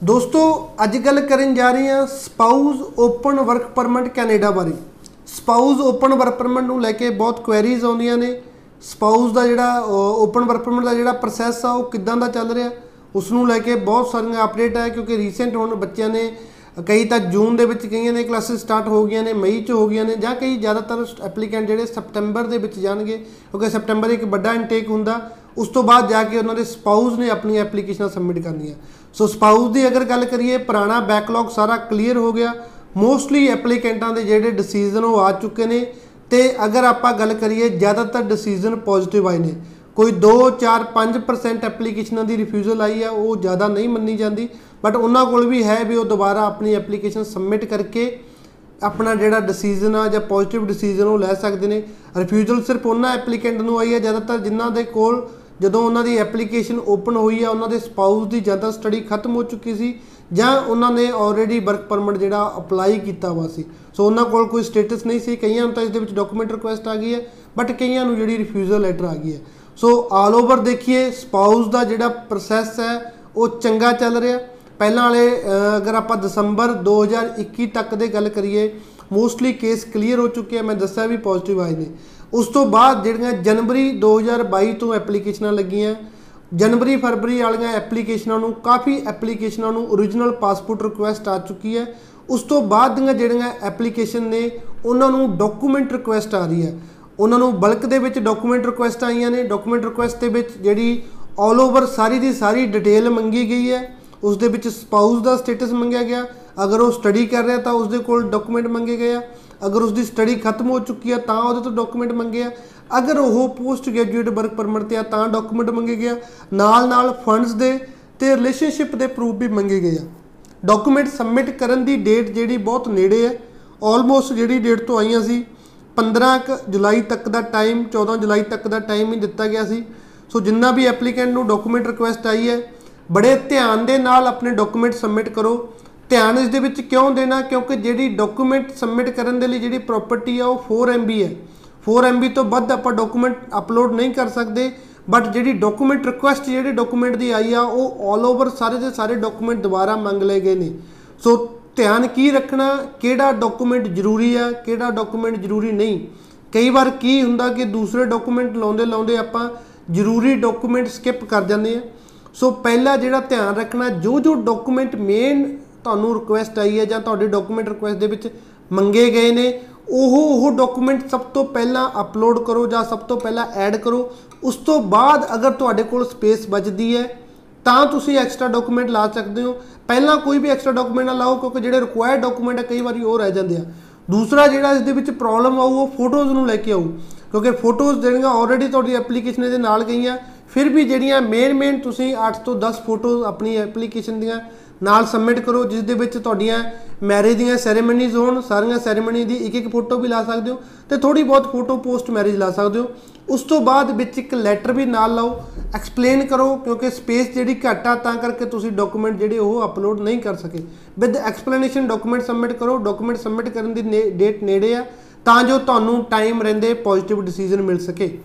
ਦੋਸਤੋ, ਅੱਜ ਗੱਲ ਕਰਨ ਜਾ ਰਹੇ ਹਾਂ spouse open work permit Canada ਬਾਰੇ। ਸਪਾਊਸ ਓਪਨ ਵਰਕ ਪਰਮਿਟ ਨੂੰ ਲੈ ਕੇ ਬਹੁਤ ਕੁਐਰੀਜ਼ ਆਉਂਦੀਆਂ ਨੇ। ਸਪਾਊਸ ਦਾ ਜਿਹੜਾ ਓਪਨ ਵਰਕ ਪਰਮਿਟ ਦਾ ਜਿਹੜਾ ਪ੍ਰੋਸੈਸ ਆ, ਉਹ ਕਿੱਦਾਂ ਦਾ ਚੱਲ ਰਿਹਾ ਉਸ ਨੂੰ ਲੈ ਕੇ ਬਹੁਤ ਸਾਰੀਆਂ ਅਪਡੇਟ ਹੈ ਕਿਉਂਕਿ ਰੀਸੈਂਟ ਹੁਣ ਬੱਚਿਆਂ ਨੇ, ਕਈ ਤਾਂ ਜੂਨ ਦੇ ਵਿੱਚ ਕਈਆਂ ਦੇ ਕਲਾਸਿਸ ਸਟਾਰਟ ਹੋ ਗਈਆਂ ਨੇ, ਮਈ 'ਚ ਹੋ ਗਈਆਂ ਨੇ, ਜਾਂ ਕਈ ਜ਼ਿਆਦਾਤਰ ਐਪਲੀਕੈਂਟ ਜਿਹੜੇ ਸਪਟੈਂਬਰ ਦੇ ਵਿੱਚ ਜਾਣਗੇ, ਕਿਉਂਕਿ ਸਪਟੈਂਬਰ ਇੱਕ ਵੱਡਾ ਇਨਟੇਕ ਹੁੰਦਾ ਉਸ ਤੋਂ ਬਾਅਦ ਜਾ ਕੇ ਉਹਨਾਂ ਦੇ ਸਪਾਊਸ ਨੇ ਆਪਣੀ ਐਪਲੀਕੇਸ਼ਨਾਂ ਸਬਮਿਟ ਕਰਨੀਆਂ ਸੋ ਸਪਾਊਸ ਦੀ ਅਗਰ ਗੱਲ ਕਰੀਏ, ਪੁਰਾਣਾ ਬੈਕਲੌਗ ਸਾਰਾ ਕਲੀਅਰ ਹੋ ਗਿਆ। ਮੋਸਟਲੀ ਐਪਲੀਕੈਂਟਾਂ ਦੇ ਜਿਹੜੇ ਡਿਸੀਜਨ ਉਹ ਆ ਚੁੱਕੇ ਨੇ। ਤੇ ਅਗਰ ਆਪਾਂ ਗੱਲ ਕਰੀਏ, ਜ਼ਿਆਦਾਤਰ ਡਿਸੀਜਨ ਪੋਜ਼ਿਟਿਵ ਆਏ ਨੇ। ਕੋਈ 2 4 5% ਐਪਲੀਕੇਸ਼ਨਾਂ ਦੀ ਰਿਫਿਊਜ਼ਲ ਆਈ ਆ ਉਹ ਜ਼ਿਆਦਾ ਨਹੀਂ ਮੰਨੀ ਜਾਂਦੀ। ਬਟ ਉਹਨਾਂ ਕੋਲ ਵੀ ਹੈ ਵੀ ਉਹ ਦੁਬਾਰਾ ਆਪਣੀ ਐਪਲੀਕੇਸ਼ਨ ਸਬਮਿਟ ਕਰਕੇ ਆਪਣਾ ਜਿਹੜਾ ਡਿਸੀਜਨ ਆ ਜਾਂ ਪੋਜ਼ਿਟਿਵ ਡਿਸੀਜਨ ਉਹ ਲੈ ਸਕਦੇ ਨੇ। ਰਿਫਿਊਜ਼ਲ ਸਿਰਫ ਉਹਨਾਂ ਐਪਲੀਕੈਂਟ ਨੂੰ ਆਈ ਹੈ, ਜ਼ਿਆਦਾਤਰ ਜਿਨ੍ਹਾਂ ਦੇ ਕੋਲ ਜਦੋਂ ਉਹਨਾਂ ਦੀ ਐਪਲੀਕੇਸ਼ਨ ਓਪਨ ਹੋਈ ਆ, ਉਹਨਾਂ ਦੇ ਸਪਾਊਸ ਦੀ ਜ਼ਿਆਦਾ ਸਟੱਡੀ ਖਤਮ ਹੋ ਚੁੱਕੀ ਸੀ ਜਾਂ ਉਹਨਾਂ ਨੇ ਆਲਰੇਡੀ ਵਰਕ ਪਰਮਿਟ ਜਿਹੜਾ ਅਪਲਾਈ ਕੀਤਾ ਵਾ ਸੀ। ਸੋ ਉਹਨਾਂ ਕੋਲ ਕੋਈ ਸਟੇਟਸ ਨਹੀਂ ਸੀ। ਕਈਆਂ ਨੂੰ ਤਾਂ ਇਸ ਦੇ ਵਿੱਚ ਡਾਕੂਮੈਂਟ ਰਿਕੁਐਸਟ ਆ ਗਈ ਹੈ ਬਟ ਕਈਆਂ ਨੂੰ ਜਿਹੜੀ ਰਿਫਿਊਜ਼ਲ ਲੈਟਰ ਆ ਗਈ ਹੈ। ਸੋ ਆਲ ਓਵਰ ਦੇਖੀਏ ਸਪਾਊਸ ਦਾ ਜਿਹੜਾ ਪ੍ਰੋਸੈਸ ਹੈ, ਉਹ ਚੰਗਾ ਚੱਲ ਰਿਹਾ। ਪਹਿਲਾਂ ਵਾਲੇ ਅਗਰ ਆਪਾਂ ਦਸੰਬਰ 2021 ਤੱਕ ਦੇ ਗੱਲ ਕਰੀਏ ਮੋਸਟਲੀ ਕੇਸ ਕਲੀਅਰ ਹੋ ਚੁੱਕੇ ਆ, ਮੈਂ ਦੱਸਿਆ ਵੀ ਪੋਜ਼ਿਟਿਵ ਆਏ ਨੇ। ਉਸ ਤੋਂ ਬਾਅਦ ਜਿਹੜੀਆਂ ਜਨਵਰੀ 2022 ਤੋਂ ਐਪਲੀਕੇਸ਼ਨਾਂ ਲੱਗੀਆਂ, ਜਨਵਰੀ ਫਰਵਰੀ ਵਾਲੀਆਂ ਐਪਲੀਕੇਸ਼ਨਾਂ ਨੂੰ, ਕਾਫੀ ਐਪਲੀਕੇਸ਼ਨਾਂ ਨੂੰ origignal ਪਾਸਪੋਰਟ ਰਿਕੁਐਸਟ ਆ ਚੁੱਕੀ ਹੈ। ਉਸ ਤੋਂ ਬਾਅਦ ਦੀਆਂ ਜਿਹੜੀਆਂ ਐਪਲੀਕੇਸ਼ਨ ਨੇ, ਉਹਨਾਂ ਨੂੰ ਡਾਕੂਮੈਂਟ ਰਿਕੁਐਸਟ ਆ ਰਹੀ ਹੈ। ਉਹਨਾਂ ਨੂੰ ਬਲਕ ਦੇ ਵਿੱਚ ਡਾਕੂਮੈਂਟ ਰਿਕੁਐਸਟ ਆਈਆਂ ਨੇ। ਡਾਕੂਮੈਂਟ ਰਿਕੁਐਸਟ ਦੇ ਵਿੱਚ ਜਿਹੜੀ ਆਲ ਓਵਰ ਸਾਰੀ ਦੀ ਸਾਰੀ ਡਿਟੇਲ ਮੰਗੀ ਗਈ ਹੈ। ਉਸ ਦੇ ਵਿੱਚ ਸਪਾਊਸ ਦਾ ਸਟੇਟਸ ਮੰਗਿਆ ਗਿਆ। ਅਗਰ ਉਹ ਸਟੱਡੀ ਕਰ ਰਿਹਾ ਤਾਂ ਉਸ ਦੇ ਕੋਲ ਡਾਕੂਮੈਂਟ ਮੰਗੇ ਗਏ ਆ। ਅਗਰ ਉਸ ਦੀ ਸਟੱਡੀ ਖਤਮ ਹੋ ਚੁੱਕੀ ਹੈ ਤਾਂ ਉਹਦੇ ਤੋਂ ਡਾਕੂਮੈਂਟ ਮੰਗੇ ਆ। ਅਗਰ ਉਹ ਪੋਸਟ ਗ੍ਰੈਜੂਏਟ ਵਰਕ ਪਰਮਿਟ ਤੇ ਆ ਤਾਂ ਡਾਕੂਮੈਂਟ ਮੰਗੇ ਗਿਆ ਨਾਲ ਨਾਲ ਫੰਡਸ ਦੇ ਤੇ ਰਿਲੇਸ਼ਨਸ਼ਿਪ ਦੇ ਪ੍ਰੂਫ ਵੀ ਮੰਗੇ ਗਏ ਆ। ਡਾਕੂਮੈਂਟ ਸਬਮਿਟ ਕਰਨ ਦੀ ਡੇਟ ਜਿਹੜੀ ਬਹੁਤ ਨੇੜੇ ਹੈ। ਆਲਮੋਸਟ ਜਿਹੜੀ ਡੇਟ ਤੋਂ ਆਈਆਂ ਸੀ 15 ਜੁਲਾਈ ਤੱਕ ਦਾ ਟਾਈਮ 14 ਜੁਲਾਈ ਤੱਕ ਦਾ ਟਾਈਮ ਹੀ ਦਿੱਤਾ ਗਿਆ ਸੀ। ਸੋ ਜਿੰਨਾ ਵੀ ਐਪਲੀਕੈਂਟ ਨੂੰ ਡਾਕੂਮੈਂਟ ਰਿਕੁਐਸਟ ਆਈ ਹੈ, ਬੜੇ ਧਿਆਨ ਦੇ ਨਾਲ ਆਪਣੇ ਡਾਕੂਮੈਂਟ ਸਬਮਿਟ ਕਰੋ। ਧਿਆਨ ਇਸ ਦੇ ਵਿੱਚ ਕਿਉਂ ਦੇਣਾ? ਕਿਉਂਕਿ ਜਿਹੜੀ ਡਾਕੂਮੈਂਟ ਸਬਮਿਟ ਕਰਨ ਦੇ ਲਈ ਜਿਹੜੀ ਪ੍ਰਾਪਰਟੀ ਆ, ਉਹ 4 MB ਹੈ। 4 MB ਤੋਂ ਵੱਧ ਆਪਾਂ ਡਾਕੂਮੈਂਟ ਅਪਲੋਡ ਨਹੀਂ ਕਰ ਸਕਦੇ। ਬਟ ਜਿਹੜੀ ਡਾਕੂਮੈਂਟ ਰਿਕੁਐਸਟ ਜਿਹੜੇ ਡਾਕੂਮੈਂਟ ਦੀ ਆਈ ਆ, ਉਹ ਆਲ ਓਵਰ ਸਾਰੇ ਦੇ ਸਾਰੇ ਡਾਕੂਮੈਂਟ ਦੁਬਾਰਾ ਮੰਗ ਲਏ ਗਏ ਨੇ। ਸੋ ਧਿਆਨ ਕੀ ਰੱਖਣਾ? ਕਿਹੜਾ ਡਾਕੂਮੈਂਟ ਜ਼ਰੂਰੀ ਆ, ਕਿਹੜਾ ਡਾਕੂਮੈਂਟ ਜ਼ਰੂਰੀ ਨਹੀਂ? ਕਈ ਵਾਰ ਕੀ ਹੁੰਦਾ ਕਿ ਦੂਸਰੇ ਡਾਕੂਮੈਂਟ ਲਾਉਂਦੇ ਲਾਉਂਦੇ ਆਪਾਂ ਜ਼ਰੂਰੀ ਡਾਕੂਮੈਂਟ ਸਕਿਪ ਕਰ ਜਾਂਦੇ ਆ। ਸੋ ਪਹਿਲਾ ਜਿਹੜਾ ਧਿਆਨ ਰੱਖਣਾ, ਜੋ ਜੋ ਡਾਕੂਮੈਂਟ ਮੇਨ ਤੁਹਾਨੂੰ ਰਿਕੁਐਸਟ ਆਈ ਹੈ ਜਾਂ ਤੁਹਾਡੇ ਡਾਕੂਮੈਂਟ ਰਿਕੁਐਸਟ ਦੇ ਵਿੱਚ ਮੰਗੇ ਗਏ ਨੇ, ਉਹ ਉਹ ਡਾਕੂਮੈਂਟ ਸਭ ਤੋਂ ਪਹਿਲਾਂ ਅਪਲੋਡ ਕਰੋ ਜਾਂ ਸਭ ਤੋਂ ਪਹਿਲਾਂ ਐਡ ਕਰੋ। ਉਸ ਤੋਂ ਬਾਅਦ ਅਗਰ ਤੁਹਾਡੇ ਕੋਲ ਸਪੇਸ ਬਚਦੀ ਹੈ, ਤਾਂ ਤੁਸੀਂ ਐਕਸਟਰਾ ਡਾਕੂਮੈਂਟ ਲਾ ਸਕਦੇ ਹੋ। ਪਹਿਲਾਂ ਕੋਈ ਵੀ ਐਕਸਟਰਾ ਡਾਕੂਮੈਂਟ ਨਾ ਲਾਓ, ਕਿਉਂਕਿ ਜਿਹੜੇ ਰਿਕੁਆਇਰਡ ਡਾਕੂਮੈਂਟ ਹੈ ਕਈ ਵਾਰੀ ਉਹ ਰਹਿ ਜਾਂਦੇ ਆ। ਦੂਸਰਾ ਜਿਹੜਾ ਇਸ ਦੇ ਵਿੱਚ ਪ੍ਰੋਬਲਮ ਆਊ, ਉਹ ਫੋਟੋਜ਼ ਨੂੰ ਲੈ ਕੇ ਆਊ। ਕਿਉਂਕਿ ਫੋਟੋਜ਼ ਜਿਹੜੀਆਂ ਆਲਰੇਡੀ ਤੁਹਾਡੀ ਐਪਲੀਕੇਸ਼ਨ ਦੇ ਨਾਲ ਗਈਆਂ, ਫਿਰ ਵੀ ਜਿਹੜੀਆਂ ਮੇਨ ਮੇਨ ਤੁਸੀਂ 8 ਤੋਂ 10 ਫੋਟੋਜ਼ ਆਪਣੀ ਐਪਲੀਕੇਸ਼ਨ ਦੀਆਂ ਨਾਲ ਸਬਮਿਟ ਕਰੋ, ਜਿਸ ਦੇ ਵਿੱਚ ਤੁਹਾਡੀਆਂ ਮੈਰਿਜ ਦੀਆਂ ਸੈਰੇਮਨੀਜ਼ ਹੋਣ, ਸਾਰੀਆਂ ਸੈਰੇਮਨੀ ਦੀ ਇੱਕ ਇੱਕ ਫੋਟੋ ਵੀ ਲਾ ਸਕਦੇ ਹੋ ਤੇ ਥੋੜੀ ਬਹੁਤ ਫੋਟੋ ਪੋਸਟ ਮੈਰਿਜ ਲਾ ਸਕਦੇ ਹੋ। ਉਸ ਤੋਂ ਬਾਅਦ ਵਿੱਚ ਇੱਕ ਲੈਟਰ ਵੀ ਨਾਲ ਲਾਓ ਐਕਸਪਲੇਨ ਕਰੋ, ਕਿਉਂਕਿ ਸਪੇਸ ਜਿਹੜੀ ਘੱਟ ਆ, ਤਾਂ ਕਰਕੇ ਤੁਸੀਂ ਡਾਕੂਮੈਂਟ ਜਿਹੜੇ ਉਹ ਅਪਲੋਡ ਨਹੀਂ ਕਰ ਸਕੇ। ਵਿਦ ਐਕਸਪਲੇਨੇਸ਼ਨ ਡਾਕੂਮੈਂਟ ਸਬਮਿਟ ਕਰੋ ਡਾਕੂਮੈਂਟ ਸਬਮਿਟ ਕਰਨ ਦੀ ਡੇਟ ਨੇੜੇ ਆ, ਤਾਂ ਜੋ ਤੁਹਾਨੂੰ ਟਾਈਮ ਰਹਿੰਦੇ ਪੋਜ਼ਿਟਿਵ ਡਿਸੀਜਨ ਮਿਲ ਸਕੇ।